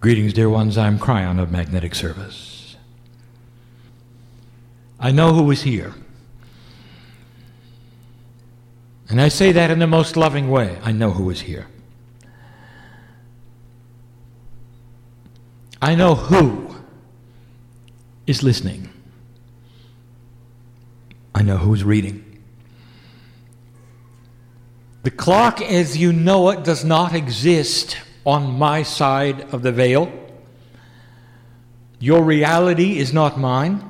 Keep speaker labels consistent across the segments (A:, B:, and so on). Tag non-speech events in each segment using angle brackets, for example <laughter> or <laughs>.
A: Greetings, dear ones. I'm Kryon of Magnetic Service. I know who is here. And I say that in the most loving way. I know who is here. I know who is listening. I know who's reading. The clock as you know it does not exist on my side of the veil. Your reality is not mine.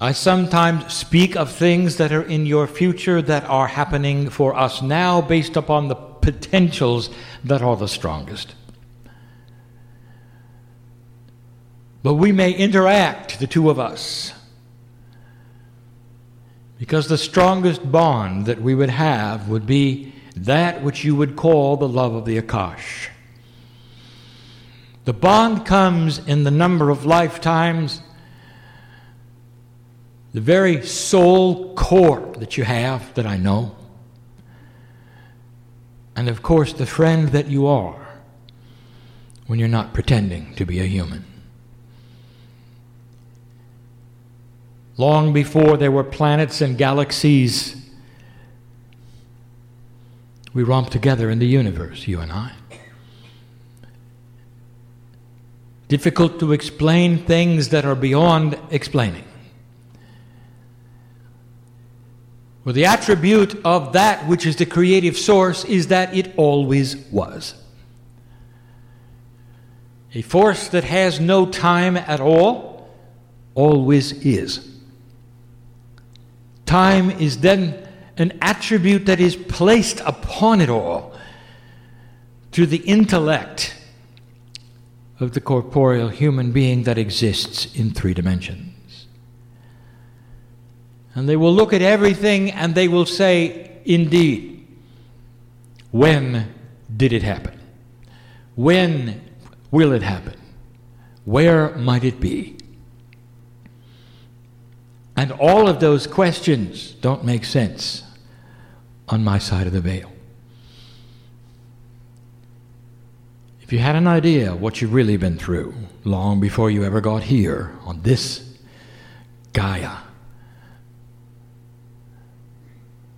A: I sometimes speak of things that are in your future that are happening for us now based upon the potentials that are the strongest. But we may interact, the two of us, because the strongest bond that we would have would be that which you would call the love of the Akash. The bond comes in the number of lifetimes, the very soul core that you have that I know, and of course the friend that you are when you're not pretending to be a human. long before there were planets and galaxies. We romp together in the universe, you and I. Difficult to explain things that are beyond explaining. Well, the attribute of that which is the creative source is that it always was. A force that has no time at all always is. Time is then an attribute that is placed upon it all through the intellect of the corporeal human being that exists in three dimensions. And they will look at everything and they will say, Indeed, when did it happen? When will it happen? Where might it be? And all of those questions don't make sense on my side of the veil. If you had an idea what you've really been through long before you ever got here on this Gaia,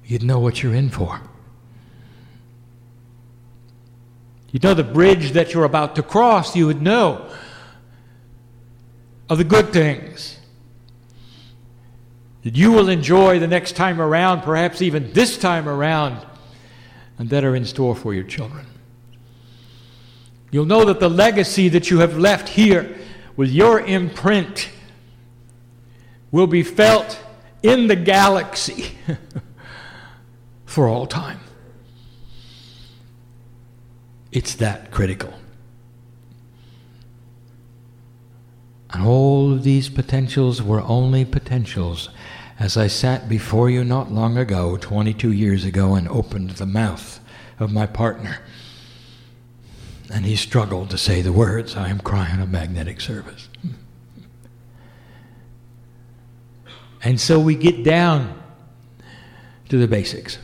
A: you'd know what you're in for. You'd know the bridge that you're about to cross, you would know of the good things that you will enjoy the next time around, perhaps even this time around, and that are in store for your children. You'll know that the legacy that you have left here with your imprint will be felt in the galaxy <laughs> for all time. It's that critical. And all of these potentials were only potentials as I sat before you not long ago, 22 years ago, and opened the mouth of my partner. And he struggled to say the words, I am Kryon a magnetic service. And so we get down to the basics.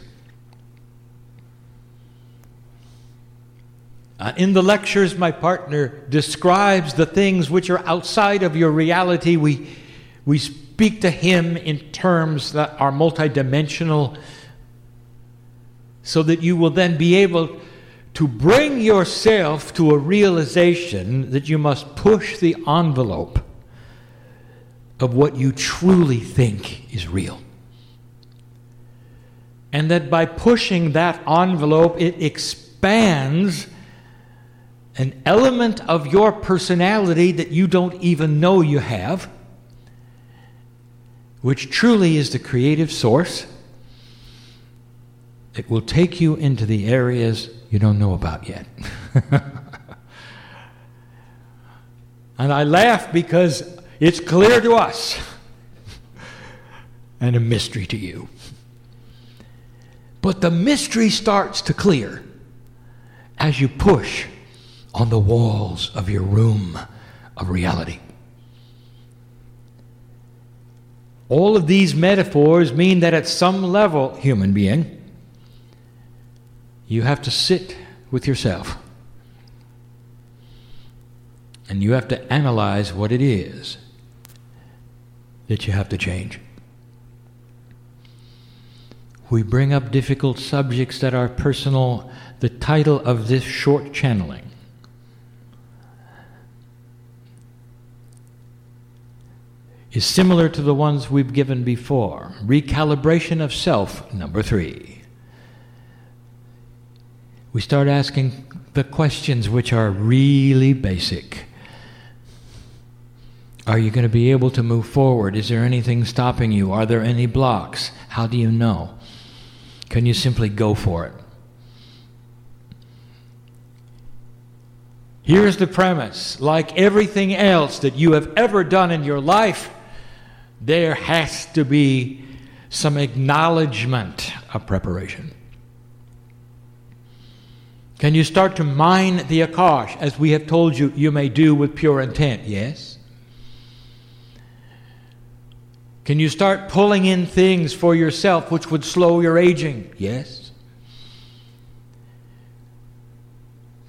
A: Uh, in the lectures, my partner describes the things which are outside of your reality. We, we speak to him in terms that are multidimensional so that you will then be able to bring yourself to a realization that you must push the envelope of what you truly think is real. And that by pushing that envelope, it expands an element of your personality that you don't even know you have, which truly is the creative source. It will take you into the areas you don't know about yet. <laughs> and I laugh because it's clear to us <laughs> and a mystery to you. But the mystery starts to clear as you push on the walls of your room of reality. All of these metaphors mean that at some level, human being, you have to sit with yourself And you have to analyze what it is that you have to change. We bring up difficult subjects that are personal. The title of this short channeling is similar to the ones we've given before. Recalibration of self, number three. We start asking the questions which are really basic. Are you going to be able to move forward? Is there anything stopping you? Are there any blocks? How do you know? Can you simply go for it? Here's the premise like everything else that you have ever done in your life, there has to be some acknowledgement of preparation. Can you start to mine the Akash, as we have told you you may do with pure intent? Yes. Can you start pulling in things for yourself which would slow your aging? Yes.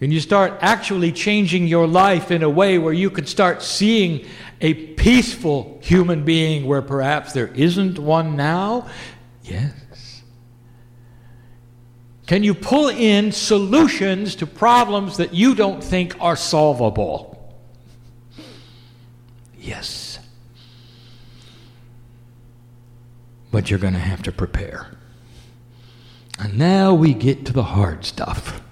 A: Can you start actually changing your life in a way where you can start seeing a peaceful human being where perhaps there isn't one now? Yes. Can you pull in solutions to problems that you don't think are solvable? Yes. But you're going to have to prepare. And now we get to the hard stuff.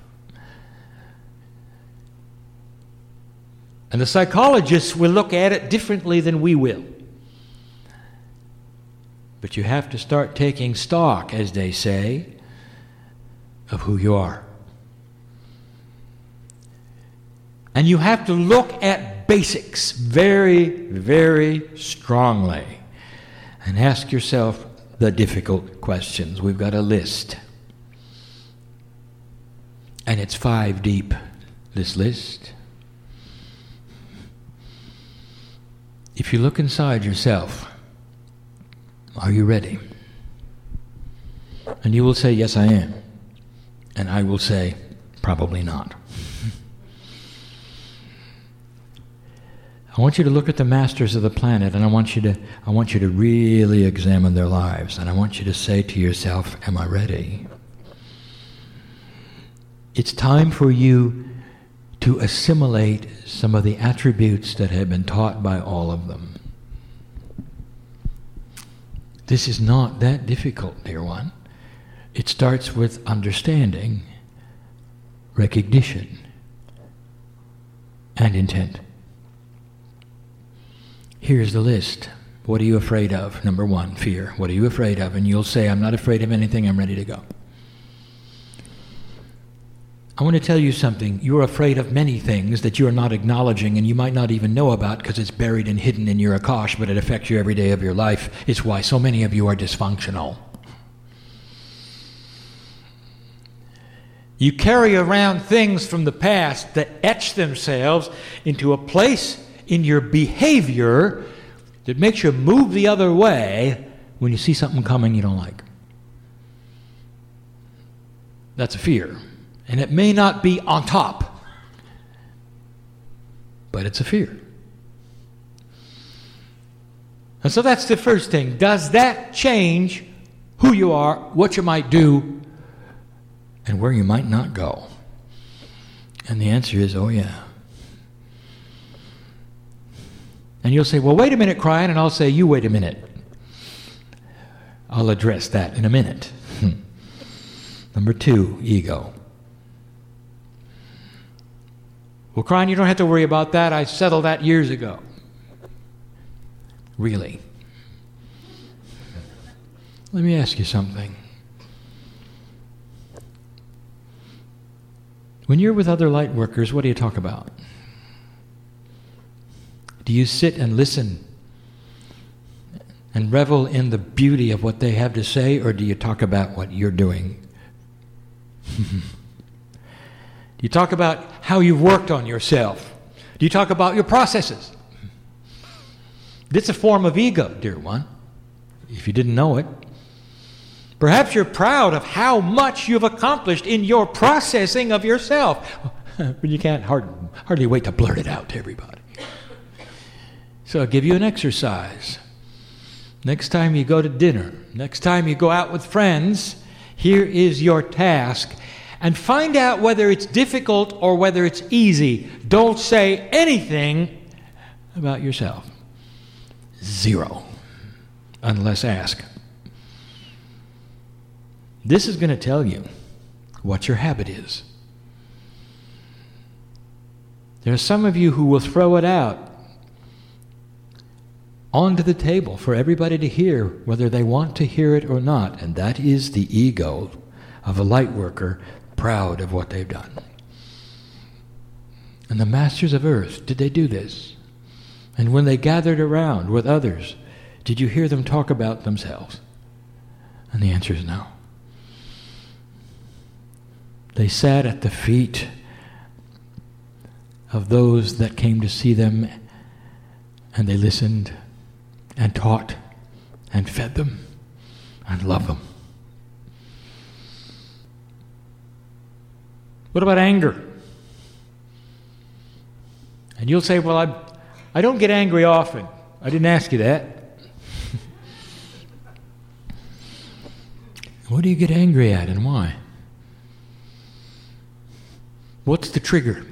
A: And the psychologists will look at it differently than we will. But you have to start taking stock, as they say, of who you are. And you have to look at basics very, very strongly and ask yourself the difficult questions. We've got a list. And it's five deep, this list. If you look inside yourself, are you ready? And you will say, Yes, I am. And I will say, Probably not. I want you to look at the masters of the planet and I want you to I want you to really examine their lives and I want you to say to yourself, am I ready? It's time for you to assimilate some of the attributes that have been taught by all of them. This is not that difficult, dear one. It starts with understanding, recognition, and intent. Here's the list. What are you afraid of? Number one, fear. What are you afraid of? And you'll say, I'm not afraid of anything, I'm ready to go. I want to tell you something. You're afraid of many things that you're not acknowledging and you might not even know about because it's buried and hidden in your Akash, but it affects you every day of your life. It's why so many of you are dysfunctional. You carry around things from the past that etch themselves into a place in your behavior that makes you move the other way when you see something coming you don't like. That's a fear. And it may not be on top, but it's a fear. And so that's the first thing. Does that change who you are, what you might do, and where you might not go? And the answer is, oh, yeah. And you'll say, well, wait a minute, Kryon, and I'll say, you wait a minute. I'll address that in a minute. Hmm. Number two, ego. Well, Kryon, you don't have to worry about that. I settled that years ago. Really? Let me ask you something. When you're with other light workers, what do you talk about? Do you sit and listen and revel in the beauty of what they have to say, or do you talk about what you're doing? <laughs> Do you talk about how you've worked on yourself? Do you talk about your processes? It's a form of ego, dear one, if you didn't know it. Perhaps you're proud of how much you've accomplished in your processing of yourself, <laughs> but you can't hard, hardly wait to blurt it out to everybody. So I'll give you an exercise. Next time you go to dinner, next time you go out with friends, here is your task. And find out whether it's difficult or whether it's easy. Don't say anything about yourself. Zero. Unless asked. This is going to tell you what your habit is. There are some of you who will throw it out onto the table for everybody to hear, whether they want to hear it or not. And that is the ego of a light worker proud of what they've done. And the masters of earth, did they do this? And when they gathered around with others, did you hear them talk about themselves? And the answer is no. They sat at the feet of those that came to see them, and they listened and taught and fed them and loved them. What about anger? And you'll say, Well, I, I don't get angry often. I didn't ask you that. <laughs> what do you get angry at and why? What's the trigger?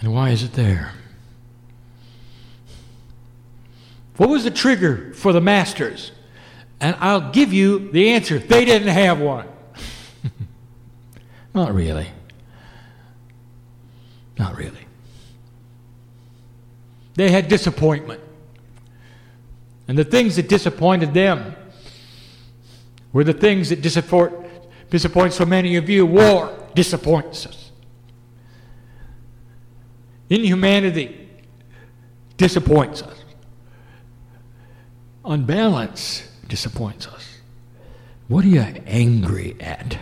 A: And why is it there? What was the trigger for the masters? And I'll give you the answer. They didn't have one. Not really. Not really. They had disappointment. And the things that disappointed them were the things that disappoint, disappoint so many of you. War disappoints us. Inhumanity disappoints us. Unbalance disappoints us. What are you angry at?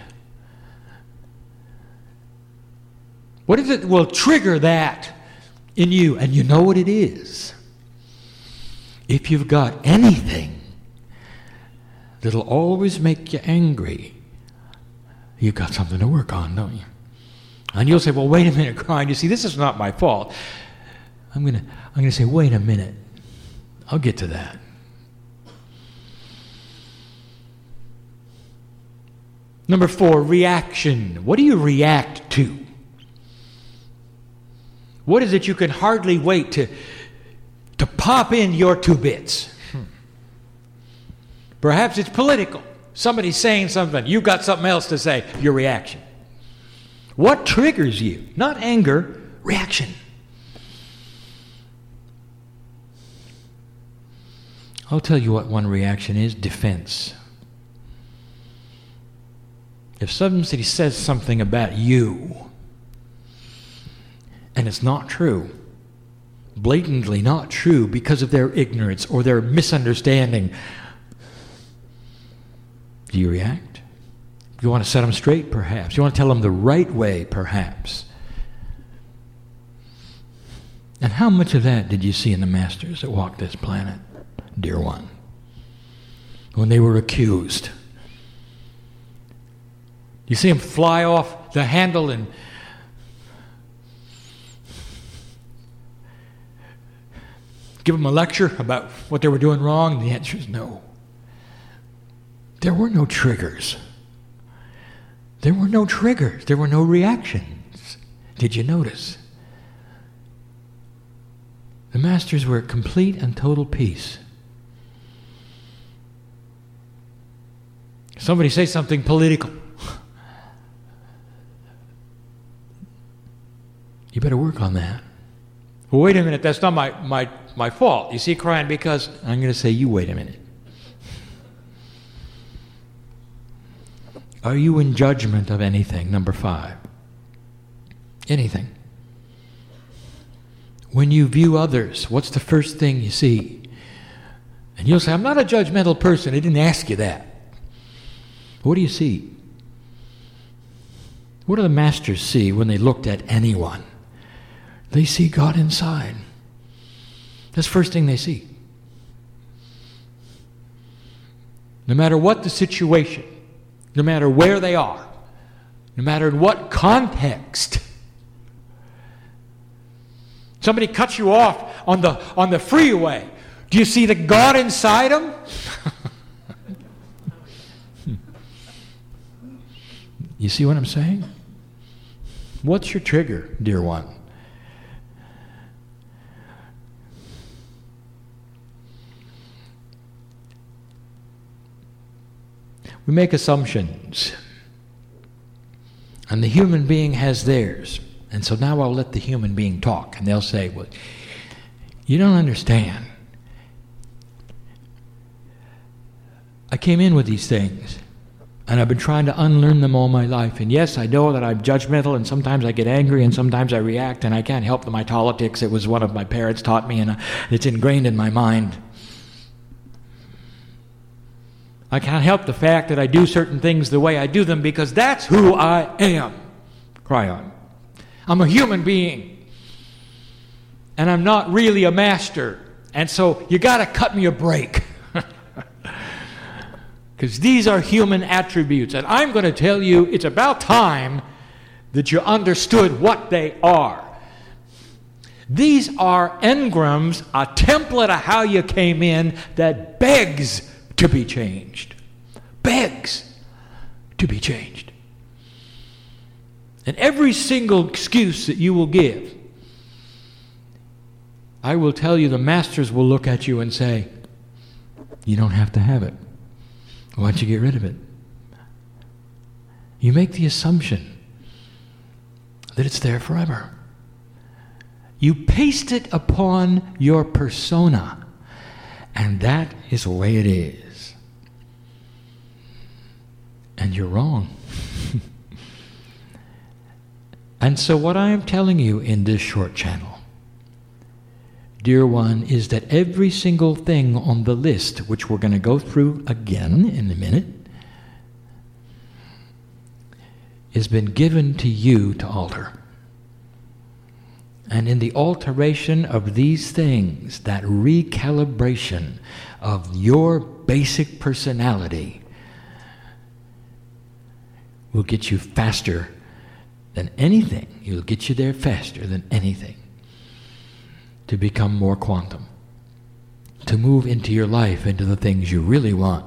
A: What is it will trigger that in you? And you know what it is. If you've got anything that'll always make you angry, you've got something to work on, don't you? And you'll say, well, wait a minute, Kryon. You see, this is not my fault. I'm going to I'm going to say, wait a minute. I'll get to that. Number four, reaction. What do you react to? What is it you can hardly wait to, to pop in your two bits? Hmm. Perhaps it's political. Somebody's saying something, you've got something else to say, your reaction. What triggers you? Not anger, reaction. I'll tell you what one reaction is defense. If somebody says something about you and it's not true, blatantly not true because of their ignorance or their misunderstanding, do you react? You want to set them straight, perhaps. You want to tell them the right way, perhaps. And how much of that did you see in the masters that walked this planet, dear one? When they were accused you see them fly off the handle and give them a lecture about what they were doing wrong? The answer is no. There were no triggers. There were no triggers. There were no reactions. Did you notice? The masters were at complete and total peace. Somebody say something political. You better work on that. Well, wait a minute, that's not my, my, my fault. You see, Kryon because I'm going to say, you wait a minute. Are you in judgment of anything? Number five. Anything. When you view others, what's the first thing you see? And you'll say, I'm not a judgmental person. I didn't ask you that. What do you see? What do the masters see when they looked at anyone? They see God inside. That's the first thing they see. No matter what the situation, no matter where they are, no matter in what context. Somebody cuts you off on the, on the freeway. Do you see the God inside them? <laughs> you see what I'm saying? What's your trigger, dear one? We make assumptions. And the human being has theirs. And so now I'll let the human being talk. And they'll say, Well, you don't understand. I came in with these things. And I've been trying to unlearn them all my life. And yes, I know that I'm judgmental, and sometimes I get angry, and sometimes I react, and I can't help my politics. It was one of my parents taught me, and uh, it's ingrained in my mind. I can't help the fact that I do certain things the way I do them because that's who I am. Kryon. I'm a human being. And I'm not really a master. And so you got to cut me a break. <laughs> Because these are human attributes. And I'm going to tell you it's about time that you understood what they are. These are engrams, a template of how you came in that begs to be changed. Begs to be changed. And every single excuse that you will give, I will tell you the masters will look at you and say, You don't have to have it. Why don't you get rid of it? You make the assumption that it's there forever. You paste it upon your persona, and that is the way it is and you're wrong. <laughs> and so, what I am telling you in this short channel, dear one, is that every single thing on the list, which we're going to go through again in a minute, has been given to you to alter. And in the alteration of these things, that recalibration of your basic personality, will get you faster than anything. It will get you there faster than anything to become more quantum, to move into your life, into the things you really want.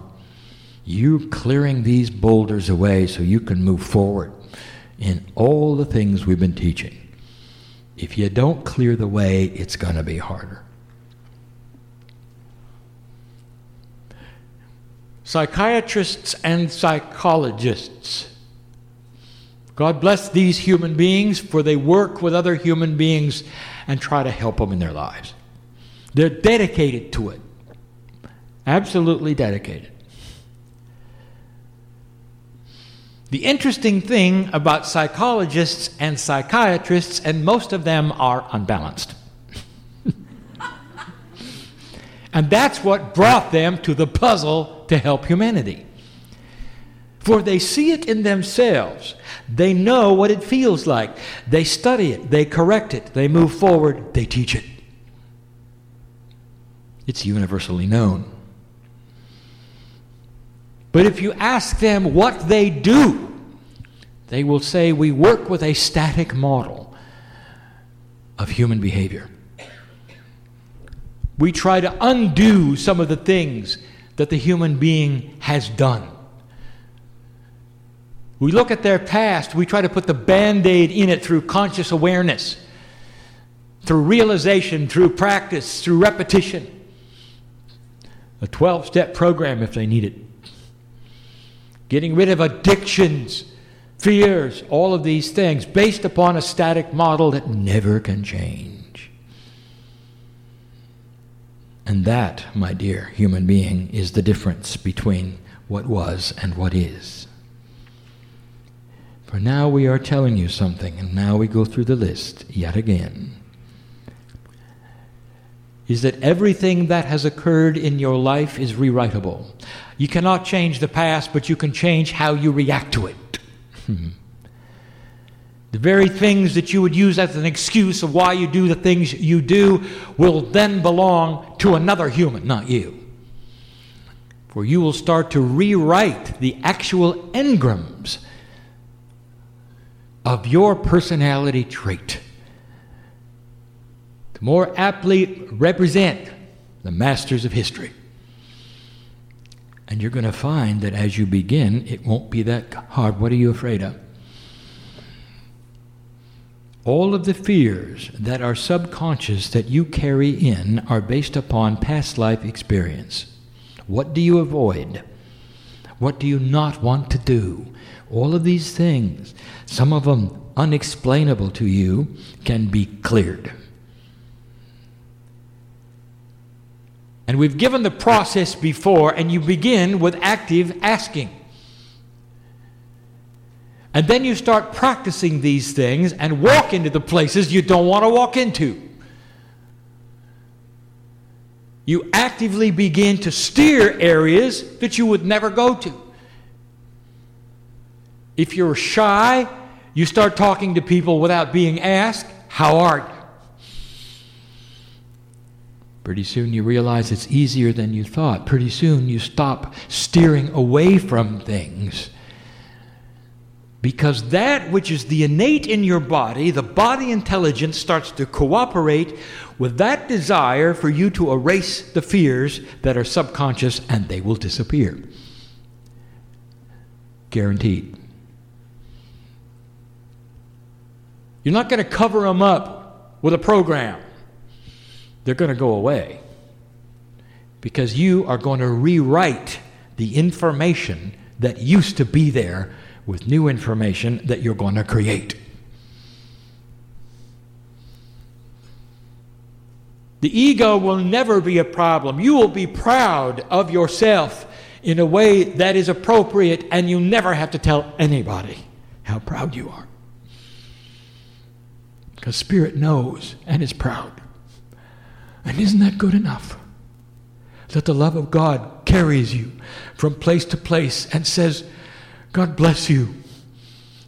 A: You clearing these boulders away so you can move forward in all the things we've been teaching. If you don't clear the way, it's going to be harder. Psychiatrists and psychologists God bless these human beings, for they work with other human beings and try to help them in their lives. They're dedicated to it, absolutely dedicated. The interesting thing about psychologists and psychiatrists, and most of them are unbalanced. <laughs> and that's what brought them to the puzzle to help humanity. For they see it in themselves. They know what it feels like. They study it. They correct it. They move forward. They teach it. It's universally known. But if you ask them what they do, they will say, We work with a static model of human behavior. We try to undo some of the things that the human being has done. We look at their past, we try to put the band aid in it through conscious awareness, through realization, through practice, through repetition. A 12 step program if they need it. Getting rid of addictions, fears, all of these things based upon a static model that never can change. And that, my dear human being, is the difference between what was and what is. For now we are telling you something, and now we go through the list yet again. Is that everything that has occurred in your life is rewritable. You cannot change the past, but you can change how you react to it. Hmm. the very things that you would use as an excuse of why you do the things you do will then belong to another human, not you. For you will start to rewrite the actual engrams of your personality trait. to more aptly represent the masters of history. And you're going to find that as you begin, it won't be that hard. What are you afraid of? All of the fears that are subconscious that you carry in are based upon past life experience. What do you avoid? What do you not want to do? All of these things, some of them unexplainable to you, can be cleared. And we've given the process before, and you begin with active asking. And then you start practicing these things and walk into the places you don't want to walk into. You actively begin to steer areas that you would never go to. If you're shy, you start talking to people without being asked, How are you? Pretty soon you realize it's easier than you thought. Pretty soon you stop steering away from things. Because that which is the innate in your body, the body intelligence, starts to cooperate with that desire for you to erase the fears that are subconscious and they will disappear. Guaranteed. You're not going to cover them up with a program they're going to go away because you are going to rewrite the information that used to be there with new information that you're going to create. The ego will never be a problem. You will be proud of yourself in a way that is appropriate, and you never have to tell anybody how proud you are. Because Spirit knows and is proud. And isn't that good enough? That the love of God carries you from place to place and says, God bless you.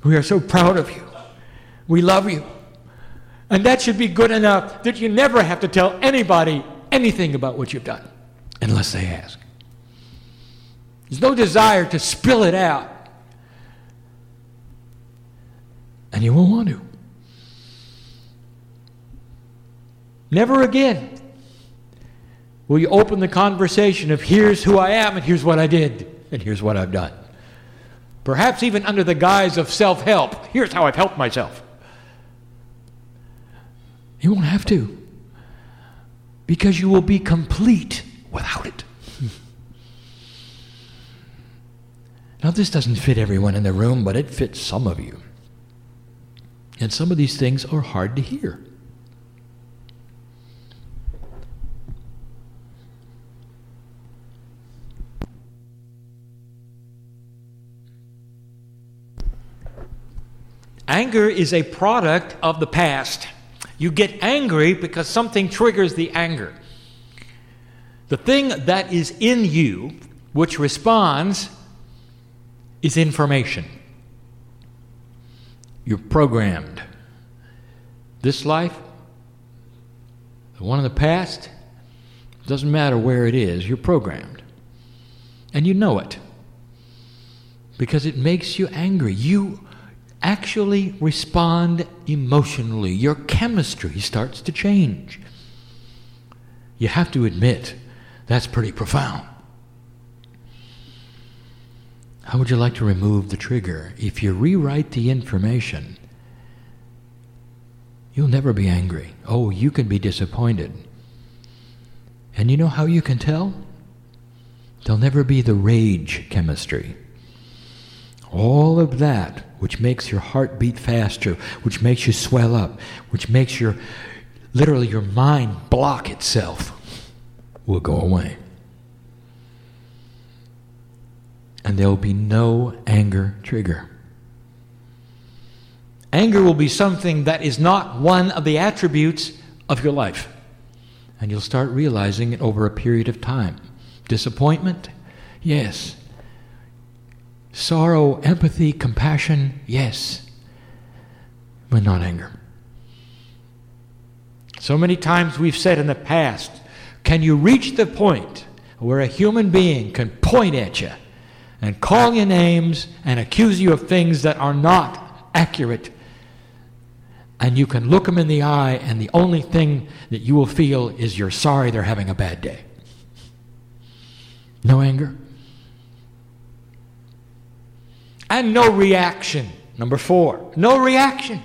A: We are so proud of you. We love you. And that should be good enough that you never have to tell anybody anything about what you've done unless they ask. There's no desire to spill it out. And you won't want to. Never again Will you open the conversation of here's who I am and here's what I did and here's what I've done? Perhaps even under the guise of self help. Here's how I've helped myself. You won't have to because you will be complete without it. <laughs> Now, this doesn't fit everyone in the room, but it fits some of you. And some of these things are hard to hear. Anger is a product of the past. You get angry because something triggers the anger. The thing that is in you, which responds, is information. You're programmed. This life, the one in the past, doesn't matter where it is, you're programmed. And you know it. Because it makes you angry. You actually respond emotionally. Your chemistry starts to change. You have to admit, that's pretty profound. How would you like to remove the trigger? If you rewrite the information, you'll never be angry. Oh, you can be disappointed. And you know how you can tell? There'll never be the rage chemistry. All of that which makes your heart beat faster, which makes you swell up, which makes your literally your mind block itself, will go away. And there will be no anger trigger. Anger will be something that is not one of the attributes of your life. And you'll start realizing it over a period of time. Disappointment? Yes. Sorrow, empathy, compassion, yes, but not anger. So many times we've said in the past, can you reach the point where a human being can point at you and call you names and accuse you of things that are not accurate and you can look them in the eye, and the only thing that you will feel is you're sorry they're having a bad day. No anger. And no reaction. Number four, no reaction.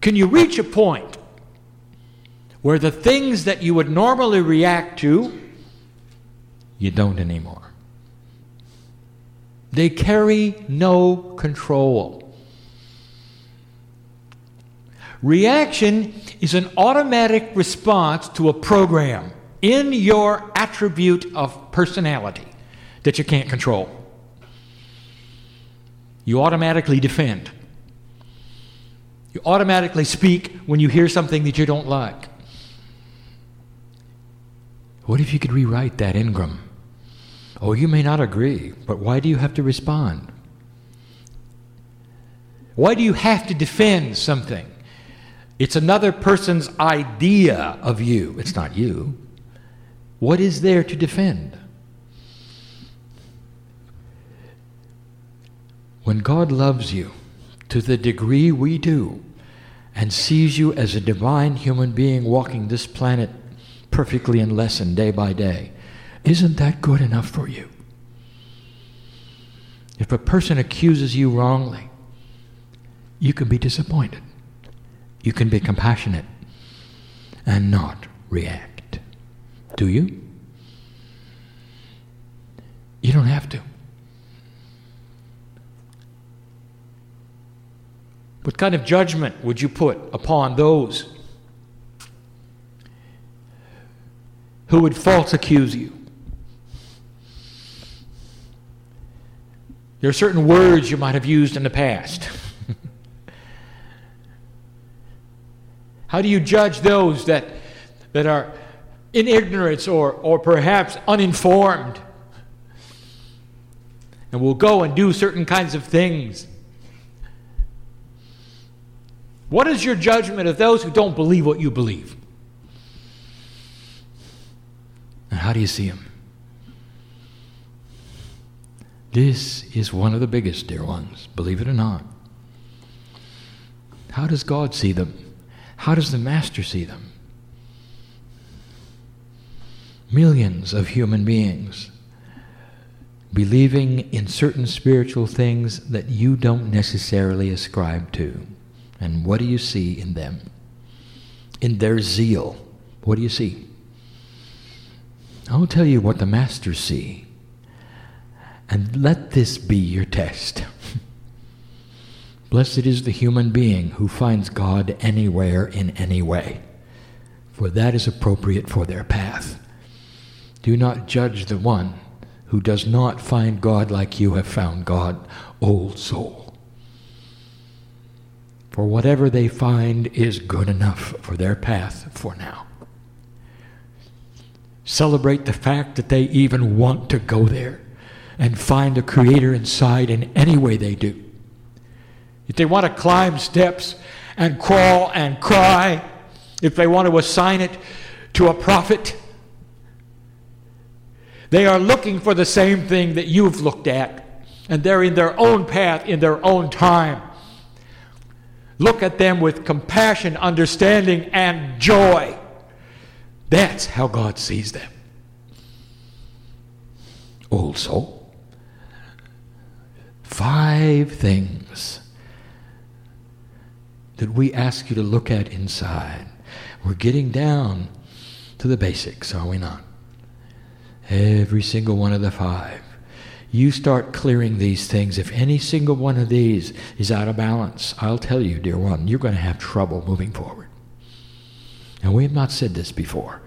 A: Can you reach a point where the things that you would normally react to, you don't anymore? They carry no control. Reaction is an automatic response to a program in your attribute of personality that you can't control. You automatically defend. You automatically speak when you hear something that you don't like. What if you could rewrite that engram? Oh, you may not agree, but why do you have to respond? Why do you have to defend something? It's another person's idea of you. It's not you. What is there to defend? When God loves you to the degree we do and sees you as a divine human being walking this planet perfectly in lesson day by day, isn't that good enough for you? If a person accuses you wrongly, you can be disappointed. You can be compassionate and not react. Do you? You don't have to. What kind of judgment would you put upon those who would false accuse you? There are certain words you might have used in the past. <laughs> How do you judge those that, that are in ignorance or, or perhaps uninformed and will go and do certain kinds of things? What is your judgment of those who don't believe what you believe? And how do you see them? This is one of the biggest, dear ones, believe it or not. How does God see them? How does the Master see them? Millions of human beings believing in certain spiritual things that you don't necessarily ascribe to. And what do you see in them? In their zeal, what do you see? I'll tell you what the masters see. And let this be your test. <laughs> Blessed is the human being who finds God anywhere in any way, for that is appropriate for their path. Do not judge the one who does not find God like you have found God, old soul. For whatever they find is good enough for their path for now. Celebrate the fact that they even want to go there and find the Creator inside in any way they do. If they want to climb steps and crawl and cry, if they want to assign it to a prophet, they are looking for the same thing that you've looked at, and they're in their own path, in their own time. Look at them with compassion, understanding, and joy. That's how God sees them. Also. Five things that we ask you to look at inside. We're getting down to the basics, are we not? Every single one of the five. You start clearing these things. If any single one of these is out of balance, I'll tell you, dear one, you're going to have trouble moving forward. And we have not said this before.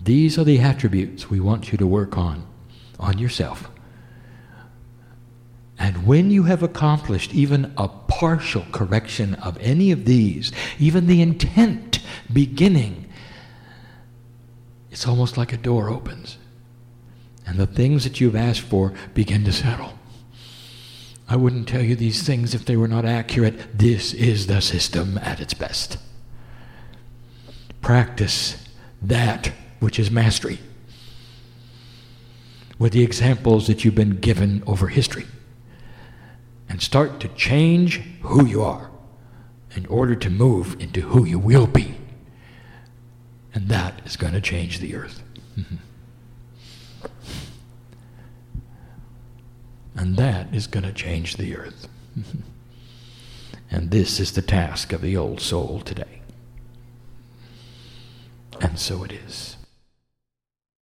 A: These are the attributes we want you to work on, on yourself. And when you have accomplished even a partial correction of any of these, even the intent beginning, it's almost like a door opens. And the things that you've asked for begin to settle. I wouldn't tell you these things if they were not accurate. This is the system at its best. Practice that which is mastery with the examples that you've been given over history and start to change who you are. in order to move into who you will be. And that is going to change the earth. Mm-hmm. And that is going to change the earth. <laughs> and this is the task of the old soul today. And so it is.